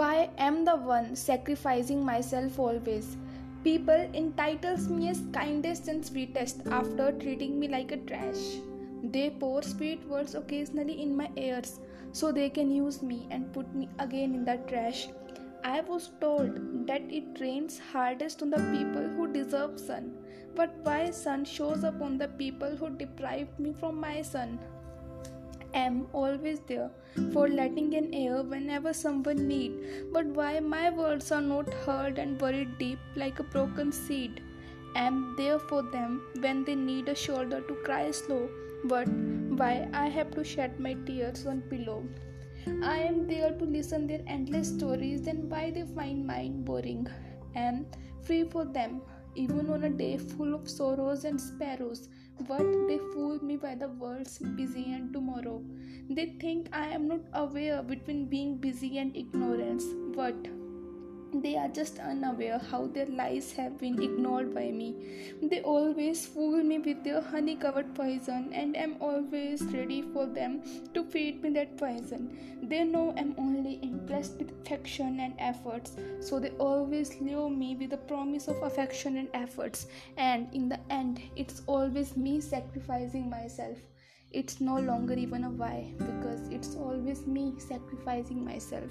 I am I the one sacrificing myself always. People entitles me as kindest and sweetest after treating me like a trash. They pour sweet words occasionally in my ears so they can use me and put me again in the trash. I was told that it rains hardest on the people who deserve sun. But why sun shows up on the people who deprived me from my sun? Am always there for letting in air whenever someone need. But why my words are not heard and buried deep like a broken seed? Am there for them when they need a shoulder to cry slow but why i have to shed my tears on pillow? I am there to listen their endless stories, then why they find mine boring. Am free for them, even on a day full of sorrows and sparrows. But they fool me by the world's busy and tomorrow. They think I am not aware between being busy and ignorance. But they are just unaware how their lies have been ignored by me. They always fool me with their honey covered poison, and am always ready for them to feed me that poison. They know I'm only impressed with affection and efforts, so they always lure me with the promise of affection and efforts. And in the end, it's always me sacrificing myself. It's no longer even a why because it's always me sacrificing myself.